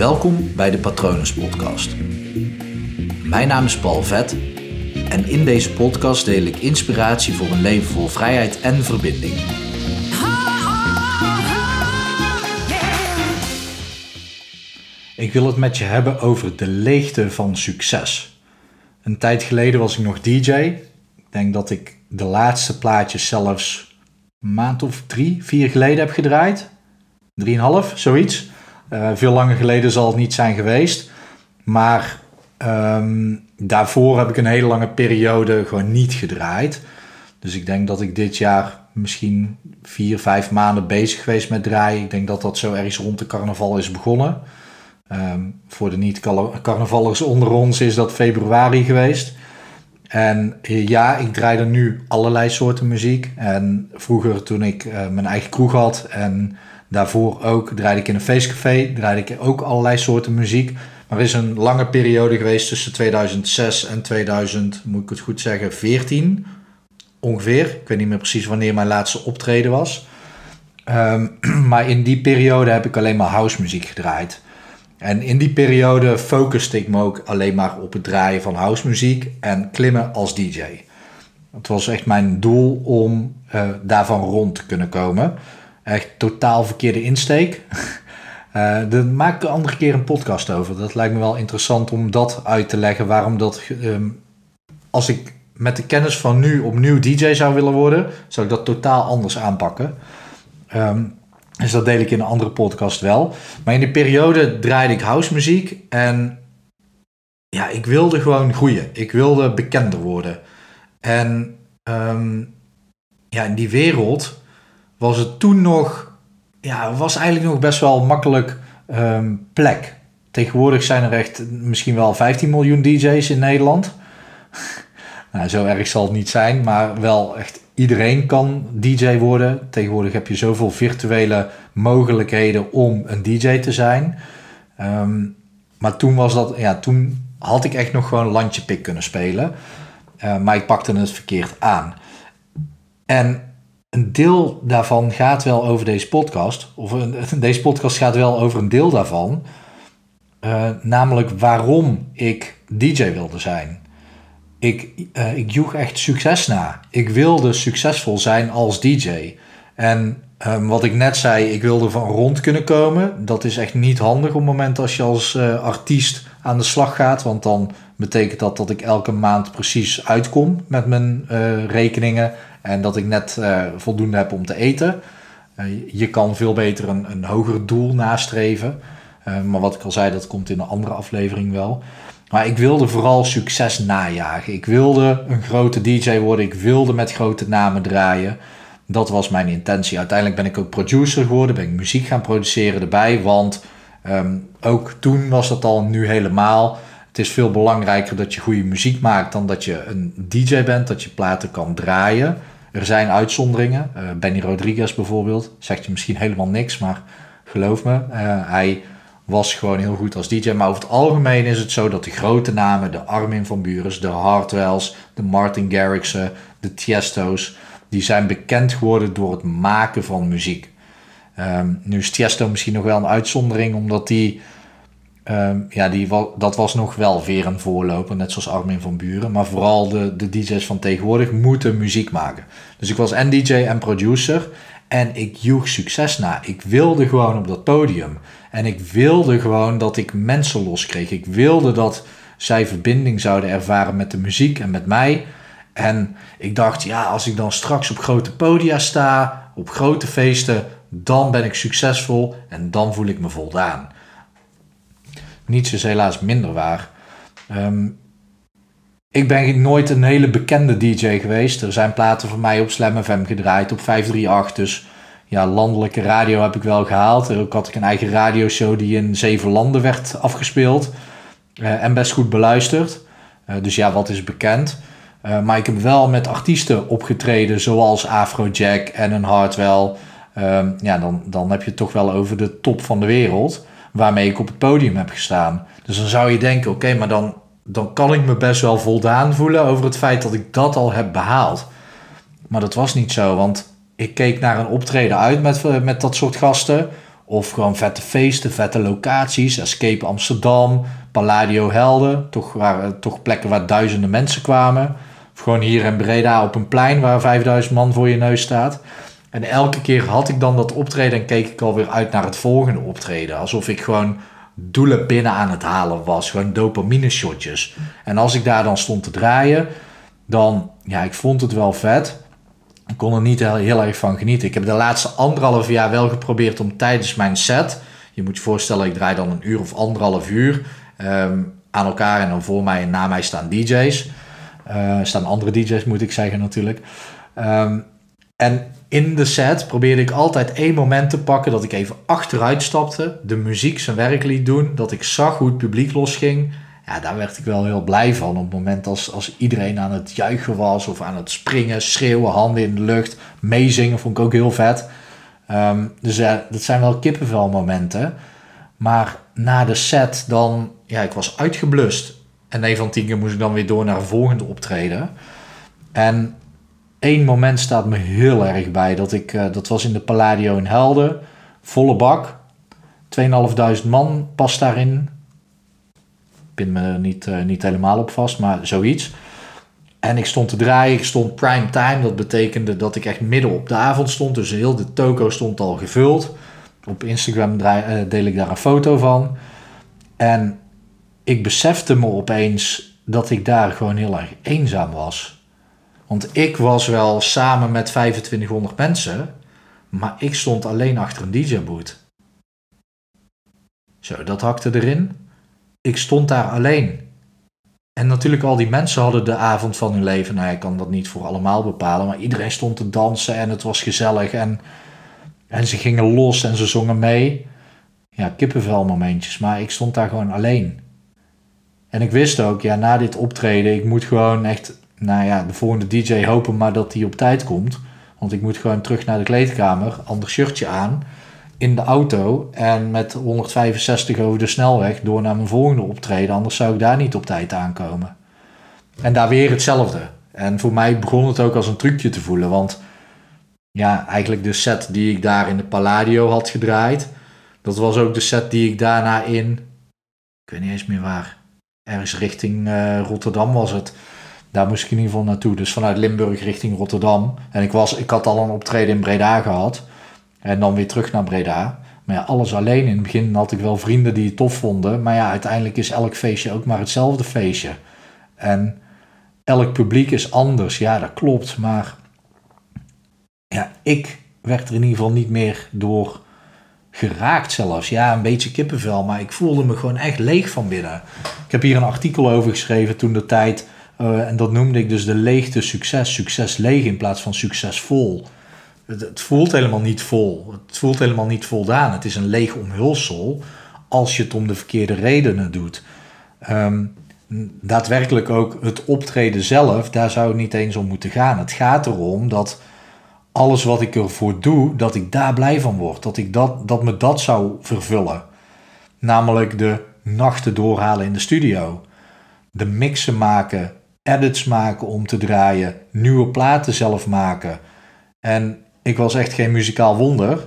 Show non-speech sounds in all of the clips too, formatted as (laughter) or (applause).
Welkom bij de Patronus Podcast. Mijn naam is Paul Vet en in deze podcast deel ik inspiratie voor een leven vol vrijheid en verbinding. Ik wil het met je hebben over de leegte van succes. Een tijd geleden was ik nog DJ. Ik denk dat ik de laatste plaatjes zelfs een maand of drie, vier geleden heb gedraaid. Drieënhalf, zoiets. Uh, veel langer geleden zal het niet zijn geweest. Maar ehm, daarvoor heb ik een hele lange periode gewoon niet gedraaid. Dus ik denk dat ik dit jaar misschien vier, vijf maanden bezig geweest met draaien. Ik denk dat dat zo ergens rond de carnaval is begonnen. Ehm, voor de niet-carnavallers onder ons is dat februari geweest. En eh, ja, ik draaide nu allerlei soorten muziek. En vroeger toen ik uh, mijn eigen kroeg had en daarvoor ook draaide ik in een feestcafé, draaide ik ook allerlei soorten muziek. Maar er is een lange periode geweest tussen 2006 en 2000, moet ik het goed zeggen, 14 ongeveer. Ik weet niet meer precies wanneer mijn laatste optreden was. Um, (clears throat) maar in die periode heb ik alleen maar house muziek gedraaid. En in die periode focuste ik me ook alleen maar op het draaien van house muziek en klimmen als DJ. Het was echt mijn doel om uh, daarvan rond te kunnen komen. Echt totaal verkeerde insteek. (laughs) Uh, daar maak ik een andere keer een podcast over. Dat lijkt me wel interessant om dat uit te leggen. Waarom dat, um, als ik met de kennis van nu opnieuw DJ zou willen worden, zou ik dat totaal anders aanpakken. Um, dus dat deel ik in een andere podcast wel. Maar in die periode draaide ik house muziek en ja, ik wilde gewoon groeien. Ik wilde bekender worden. En um, ja, in die wereld was het toen nog, ja, was eigenlijk nog best wel makkelijk um, plek. Tegenwoordig zijn er echt misschien wel 15 miljoen DJ's in Nederland. (laughs) nou, zo erg zal het niet zijn, maar wel echt iedereen kan DJ worden. Tegenwoordig heb je zoveel virtuele mogelijkheden om een DJ te zijn. Um, maar toen was dat, ja, toen had ik echt nog gewoon landje pik kunnen spelen. Uh, maar ik pakte het verkeerd aan. En een deel daarvan gaat wel over deze podcast. Of een, (laughs) deze podcast gaat wel over een deel daarvan. Uh, namelijk waarom ik DJ wilde zijn. Ik, uh, ik joeg echt succes na. Ik wilde succesvol zijn als DJ. En um, wat ik net zei, ik wilde van rond kunnen komen. Dat is echt niet handig op het moment als je als uh, artiest aan de slag gaat. Want dan betekent dat dat ik elke maand precies uitkom met mijn uh, rekeningen. En dat ik net voldoende heb om te eten. je kan veel beter een, een hoger doel nastreven. maar wat ik al zei, dat komt in een andere aflevering wel. Maar ik wilde vooral succes najagen. Ik wilde een grote DJ worden. Ik wilde met grote namen draaien. Dat was mijn intentie. Uiteindelijk ben ik ook producer geworden. Ben ik muziek gaan produceren erbij. Want um, ook toen was dat al, nu helemaal. Het is veel belangrijker dat je goede muziek maakt dan dat je een DJ bent. Dat je platen kan draaien. Er zijn uitzonderingen. Uh, Benny Rodriguez bijvoorbeeld. Zegt je misschien helemaal niks, maar geloof me. Uh, hij was gewoon heel goed als DJ. Maar over het algemeen is het zo dat de grote namen, de Armin van Buren, de Hartwells, de Martin Garrixen, de Tiesto's, die zijn bekend geworden door het maken van muziek. Um, nu is Tiesto misschien nog wel een uitzondering, omdat die, um, ja, die, dat was nog wel weer een voorloper, net zoals Armin van Buren. Maar vooral de, de DJ's van tegenwoordig moeten muziek maken. Dus ik was en DJ en producer. En ik joeg succes na. Ik wilde gewoon op dat podium. En ik wilde gewoon dat ik mensen loskreeg. Ik wilde dat zij verbinding zouden ervaren met de muziek en met mij. En ik dacht, ja, als ik dan straks op grote podia sta, op grote feesten, dan ben ik succesvol en dan voel ik me voldaan. Niets is helaas minder waar. Um, ik ben nooit een hele bekende DJ geweest. Er zijn platen van mij op Slam FM gedraaid, op 538. Dus ja, landelijke radio heb ik wel gehaald. Ook had ik een eigen radioshow die in zeven landen werd afgespeeld. Uh, en best goed beluisterd. Uh, dus ja, wat is bekend. Uh, maar ik heb wel met artiesten opgetreden, zoals Afrojack en een Hardwell. Ehm, ja, dan, dan heb je het toch wel over de top van de wereld. Waarmee ik op het podium heb gestaan. Dus dan zou je denken, oké, maar dan dan kan ik me best wel voldaan voelen over het feit dat ik dat al heb behaald. Maar dat was niet zo, want ik keek naar een optreden uit met, met dat soort gasten. Of gewoon vette feesten, vette locaties. Escape Amsterdam, Palladio Helden. Toch, waren, toch plekken waar duizenden mensen kwamen. Of gewoon hier in Breda op een plein waar 5000 man voor je neus staat. En elke keer had ik dan dat optreden en keek ik alweer uit naar het volgende optreden. Alsof ik gewoon doelen binnen aan het halen was. Gewoon dopamine shotjes. En als ik daar dan stond te draaien, dan, ja, ik vond het wel vet. Ik kon er niet heel, erg van genieten. Ik heb de laatste anderhalf jaar wel geprobeerd om tijdens mijn set... Je moet je voorstellen, ik draai dan een uur of anderhalf uur ehm, aan elkaar. En dan voor mij en na mij staan DJ's. Uh, staan andere DJ's, moet ik zeggen natuurlijk. Ehm, en in de set probeerde ik altijd één moment te pakken dat ik even achteruit stapte, de muziek zijn werk liet doen, dat ik zag hoe het publiek losging. Ja, daar werd ik wel heel blij van. Op het moment als, als iedereen aan het juichen was of aan het springen, schreeuwen, handen in de lucht, meezingen, vond ik ook heel vet. Ehm, dus ja, dat zijn wel kippenvel momenten. Maar na de set dan, ja, ik was uitgeblust. En een van tien keer moest ik dan weer door naar een volgende optreden. En één moment staat me heel erg bij. Dat, ik, uh, dat was in de Palladio in Helden. Volle bak. 2.500 man past daarin. Ik pin me er niet, uh, niet helemaal op vast, maar zoiets. En ik stond te draaien, ik stond prime time. Dat betekende dat ik echt midden op de avond stond. Dus heel de toko stond al gevuld. Op Instagram draai, uh, deel ik daar een foto van. En ik besefte me opeens dat ik daar gewoon heel erg eenzaam was. Want ik was wel samen met 2500 mensen, maar ik stond alleen achter een DJ-boot. Zo, dat hakte erin. Ik stond daar alleen. En natuurlijk, al die mensen hadden de avond van hun leven. Nou, ik kan dat niet voor allemaal bepalen, maar iedereen stond te dansen en het was gezellig. En, en ze gingen los en ze zongen mee. Ja, kippenvel momentjes, maar ik stond daar gewoon alleen. En ik wist ook, ja, na dit optreden, ik moet gewoon echt nou ja, de volgende DJ hopen maar dat hij op tijd komt. Want ik moet gewoon terug naar de kleedkamer, ander shirtje aan, in de auto en met 165 over de snelweg door naar mijn volgende optreden. Anders zou ik daar niet op tijd aankomen. En daar weer hetzelfde. En voor mij begon het ook als een trucje te voelen, want ja, eigenlijk de set die ik daar in de Palladio had gedraaid, dat was ook de set die ik daarna in, ik weet niet eens meer waar, ergens richting uh, Rotterdam was het daar moest ik in ieder geval naartoe. Dus vanuit Limburg richting Rotterdam. En ik, was, ik had al een optreden in Breda gehad. En dan weer terug naar Breda. Maar ja, alles alleen. In het begin had ik wel vrienden die het tof vonden. Maar ja, uiteindelijk is elk feestje ook maar hetzelfde feestje. En elk publiek is anders. Ja, dat klopt. Maar ja, ik werd er in ieder geval niet meer door geraakt zelfs. Ja, een beetje kippenvel. Maar ik voelde me gewoon echt leeg van binnen. Ik heb hier een artikel over geschreven toen de tijd uh, en dat noemde ik dus de leegte succes. Succes leeg in plaats van succesvol. Het, het, voelt helemaal niet vol. Het voelt helemaal niet voldaan. Het is een leeg omhulsel als je het om de verkeerde redenen doet. Um, daadwerkelijk ook het optreden zelf, daar zou het niet eens om moeten gaan. Het gaat erom dat alles wat ik ervoor doe, dat ik daar blij van word. Dat, ik dat, dat me dat zou vervullen. Namelijk de nachten doorhalen in de studio. De mixen maken edits maken om te draaien, nieuwe platen zelf maken. En ik was echt geen muzikaal wonder.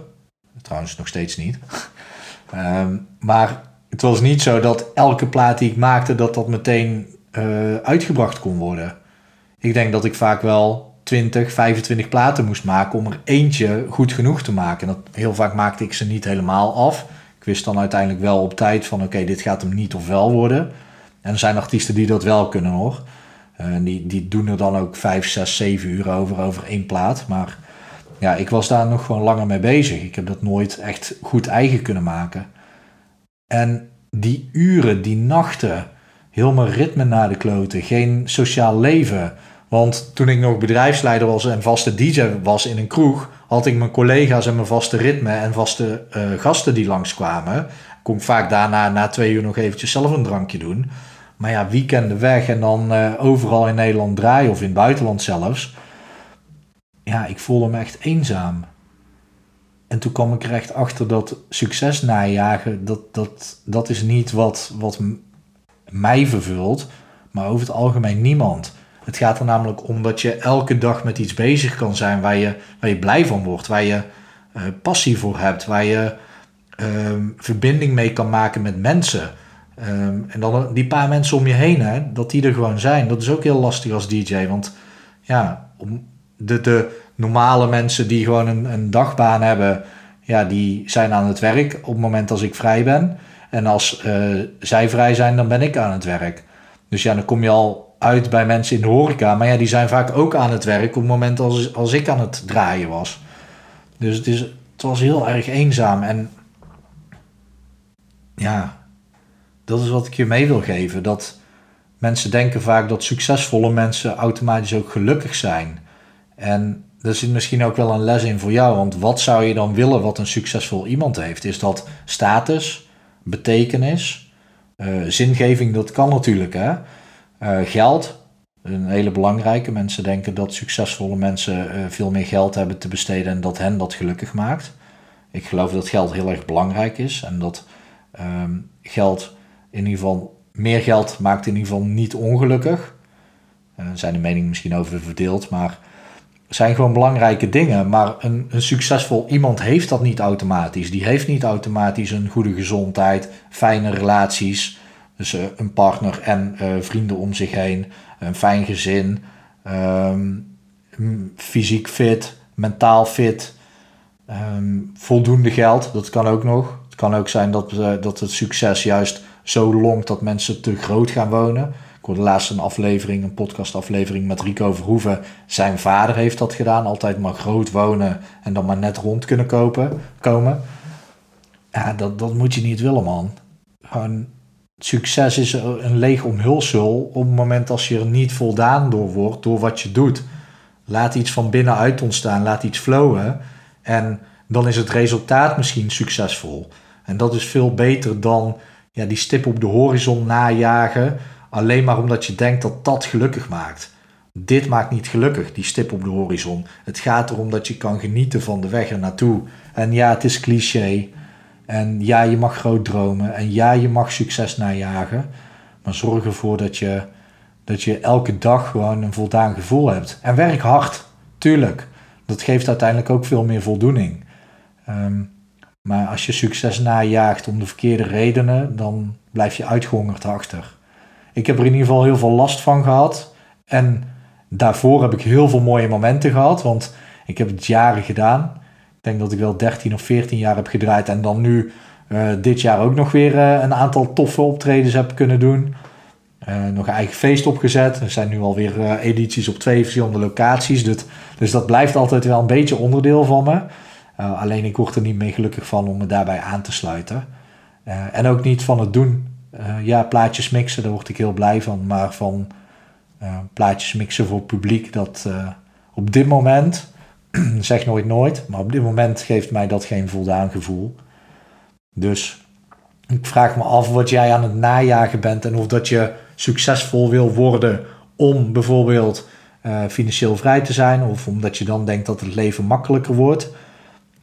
Trouwens, nog steeds niet. (laughs) Ehm, maar het was niet zo dat elke plaat die ik maakte, dat dat meteen uh, uitgebracht kon worden. Ik denk dat ik vaak wel 20, 25 platen moest maken om er eentje goed genoeg te maken. En dat, heel vaak maakte ik ze niet helemaal af. Ik wist dan uiteindelijk wel op tijd van oké, dit gaat hem niet of wel worden. En er zijn artiesten die dat wel kunnen hoor. Uh, die, die doen er dan ook 5, 6, 7 uur over, over één plaat. Maar ja, ik was daar nog gewoon langer mee bezig. Ik heb dat nooit echt goed eigen kunnen maken. En die uren, die nachten, heel ritme naar de kloten, geen sociaal leven. Want toen ik nog bedrijfsleider was en vaste DJ was in een kroeg, had ik mijn collega's en mijn vaste ritme en vaste uh, gasten die langskwamen. Kon ik vaak daarna na twee uur nog eventjes zelf een drankje doen. Maar ja, weekenden weg en dan uh, overal in Nederland draaien of in het buitenland zelfs. Ja, ik voelde me echt eenzaam. En toen kwam ik er echt achter dat succes najagen, dat, dat, dat is niet wat, wat mij vervult, maar over het algemeen niemand. Het gaat er namelijk om dat je elke dag met iets bezig kan zijn waar je, waar je blij van wordt, waar je uh, passie voor hebt, waar je ehm, verbinding mee kan maken met mensen. Ehm, en dan die paar mensen om je heen, hè, dat die er gewoon zijn. Dat is ook heel lastig als DJ. Want ja, de, de normale mensen die gewoon een, een dagbaan hebben, ja, die zijn aan het werk op het moment als ik vrij ben. En als uh, zij vrij zijn, dan ben ik aan het werk. Dus ja, dan kom je al uit bij mensen in de horeca. Maar ja, die zijn vaak ook aan het werk op het moment als, als ik aan het draaien was. Dus het, is, het was heel erg eenzaam. En ja, dat is wat ik je mee wil geven. Dat mensen denken vaak dat succesvolle mensen automatisch ook gelukkig zijn. En er zit misschien ook wel een les in voor jou. Want wat zou je dan willen wat een succesvol iemand heeft? Is dat status, betekenis, uh, zingeving? Dat kan natuurlijk, hè? Uh, geld, een hele belangrijke. Mensen denken dat succesvolle mensen uh, veel meer geld hebben te besteden en dat hen dat gelukkig maakt. Ik geloof dat geld heel erg belangrijk is en dat um, geld in ieder geval meer geld maakt in ieder geval niet ongelukkig. Uh, zijn de meningen misschien over verdeeld, maar zijn gewoon belangrijke dingen. Maar een, een, succesvol iemand heeft dat niet automatisch. Die heeft niet automatisch een goede gezondheid, fijne relaties. Dus uh, een partner en uh, vrienden om zich heen, een fijn gezin, um, fysiek fit, mentaal fit, um, voldoende geld. Dat kan ook nog. Het kan ook zijn dat, dat het succes juist zo longt dat mensen te groot gaan wonen. Ik hoorde laatst een aflevering, een podcastaflevering met Rico Verhoeven. Zijn vader heeft dat gedaan, altijd maar groot wonen en dan maar net rond kunnen kopen, komen. Ja, dat, dat moet je niet willen, man. Gewoon, succes is een leeg omhulsel op het moment als je er niet voldaan door wordt, door wat je doet. Laat iets van binnenuit ontstaan, laat iets flowen. En dan is het resultaat misschien succesvol. En dat is veel beter dan ja, die stip op de horizon najagen. Alleen maar omdat je denkt dat dat gelukkig maakt. Dit maakt niet gelukkig, die stip op de horizon. Het gaat erom dat je kan genieten van de weg er naartoe. En ja, het is cliché. En ja, je mag groot dromen. En ja, je mag succes najagen. Maar zorg ervoor dat je, dat je elke dag gewoon een voldaan gevoel hebt. En werk hard, tuurlijk. Dat geeft uiteindelijk ook veel meer voldoening. Um, maar als je succes najaagt om de verkeerde redenen, dan blijf je uitgehongerd achter. Ik heb er in ieder geval heel veel last van gehad. En daarvoor heb ik heel veel mooie momenten gehad, want ik heb het jaren gedaan. Ik denk dat ik wel 13 of 14 jaar heb gedraaid en dan nu uh, dit jaar ook nog weer uh, een aantal toffe optredens heb kunnen doen. Uh, nog een eigen feest opgezet. Er zijn nu alweer edities op twee verschillende locaties. Dus, dus dat blijft altijd wel een beetje onderdeel van me. Uh, alleen ik word er niet mee gelukkig van om me daarbij aan te sluiten. Uh, en ook niet van het doen. Uh, ja, plaatjes mixen, daar word ik heel blij van. Maar van plaatjes mixen voor publiek, dat op dit moment, (clears throat) zeg nooit nooit, maar op dit moment geeft mij dat geen voldaan gevoel. Dus ik vraag me af wat jij aan het najagen bent en of dat je succesvol wil worden om bijvoorbeeld financieel vrij te zijn. Of omdat je dan denkt dat het leven makkelijker wordt.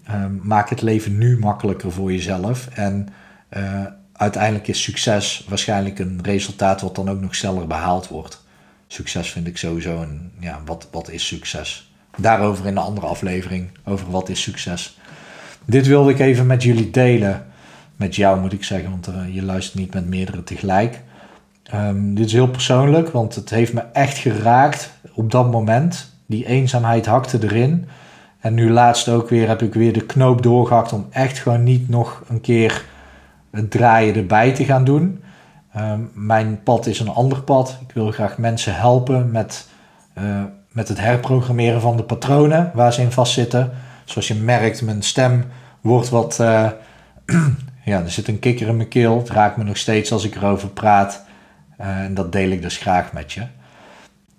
Ehm, maak het leven nu makkelijker voor jezelf. En uh, uiteindelijk is succes waarschijnlijk een resultaat wat dan ook nog sneller behaald wordt. Succes vind ik sowieso een, ja, wat, wat is succes? Daarover in een andere aflevering, over wat is succes. Dit wilde ik even met jullie delen. Met jou moet ik zeggen, want uh, je luistert niet met meerdere tegelijk. Um, dit is heel persoonlijk, want het heeft me echt geraakt op dat moment. Die eenzaamheid hakte erin. En nu laatst ook weer heb ik weer de knoop doorgehakt om echt gewoon niet nog een keer het draaien erbij te gaan doen. Um, mijn pad is een ander pad. Ik wil graag mensen helpen met, uh, met het herprogrammeren van de patronen waar ze in vastzitten. Zoals je merkt, mijn stem wordt wat. Uh, (clears throat) ja, er zit een kikker in mijn keel. Het raakt me nog steeds als ik erover praat. Uh, en dat deel ik dus graag met je.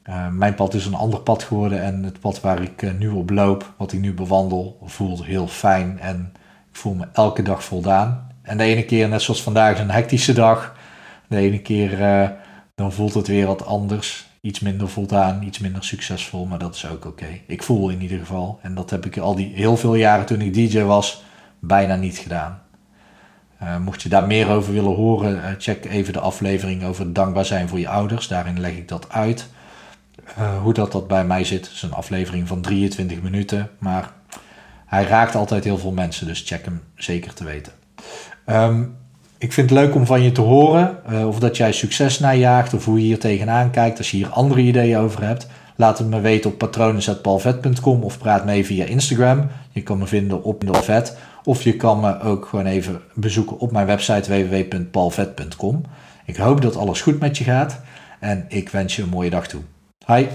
Uh, mijn pad is een ander pad geworden en het pad waar ik uh, nu op loop, wat ik nu bewandel, voelt heel fijn en ik voel me elke dag voldaan. En de ene keer, net zoals vandaag, is een hectische dag. De ene keer uh, dan voelt het weer wat anders. Iets minder voldaan, iets minder succesvol, maar dat is ook oké. Ik voel in ieder geval. En dat heb ik al die heel veel jaren toen ik DJ was, bijna niet gedaan. mocht je daar meer over willen horen, check even de aflevering over dankbaar zijn voor je ouders. Daarin leg ik dat uit. Uh, hoe dat, dat bij mij zit. Het is een aflevering van 23 minuten. Maar hij raakt altijd heel veel mensen. Dus check hem zeker te weten. Ehm, ik vind het leuk om van je te horen uh, of dat jij succes najaagt of hoe je hier tegenaan kijkt. Als je hier andere ideeën over hebt, laat het me weten op patronen.palvet.com of praat mee via Instagram. Je kan me vinden op Palvet of je kan me ook gewoon even bezoeken op mijn website www.palvet.com. Ik hoop dat alles goed met je gaat en ik wens je een mooie dag toe. Hi.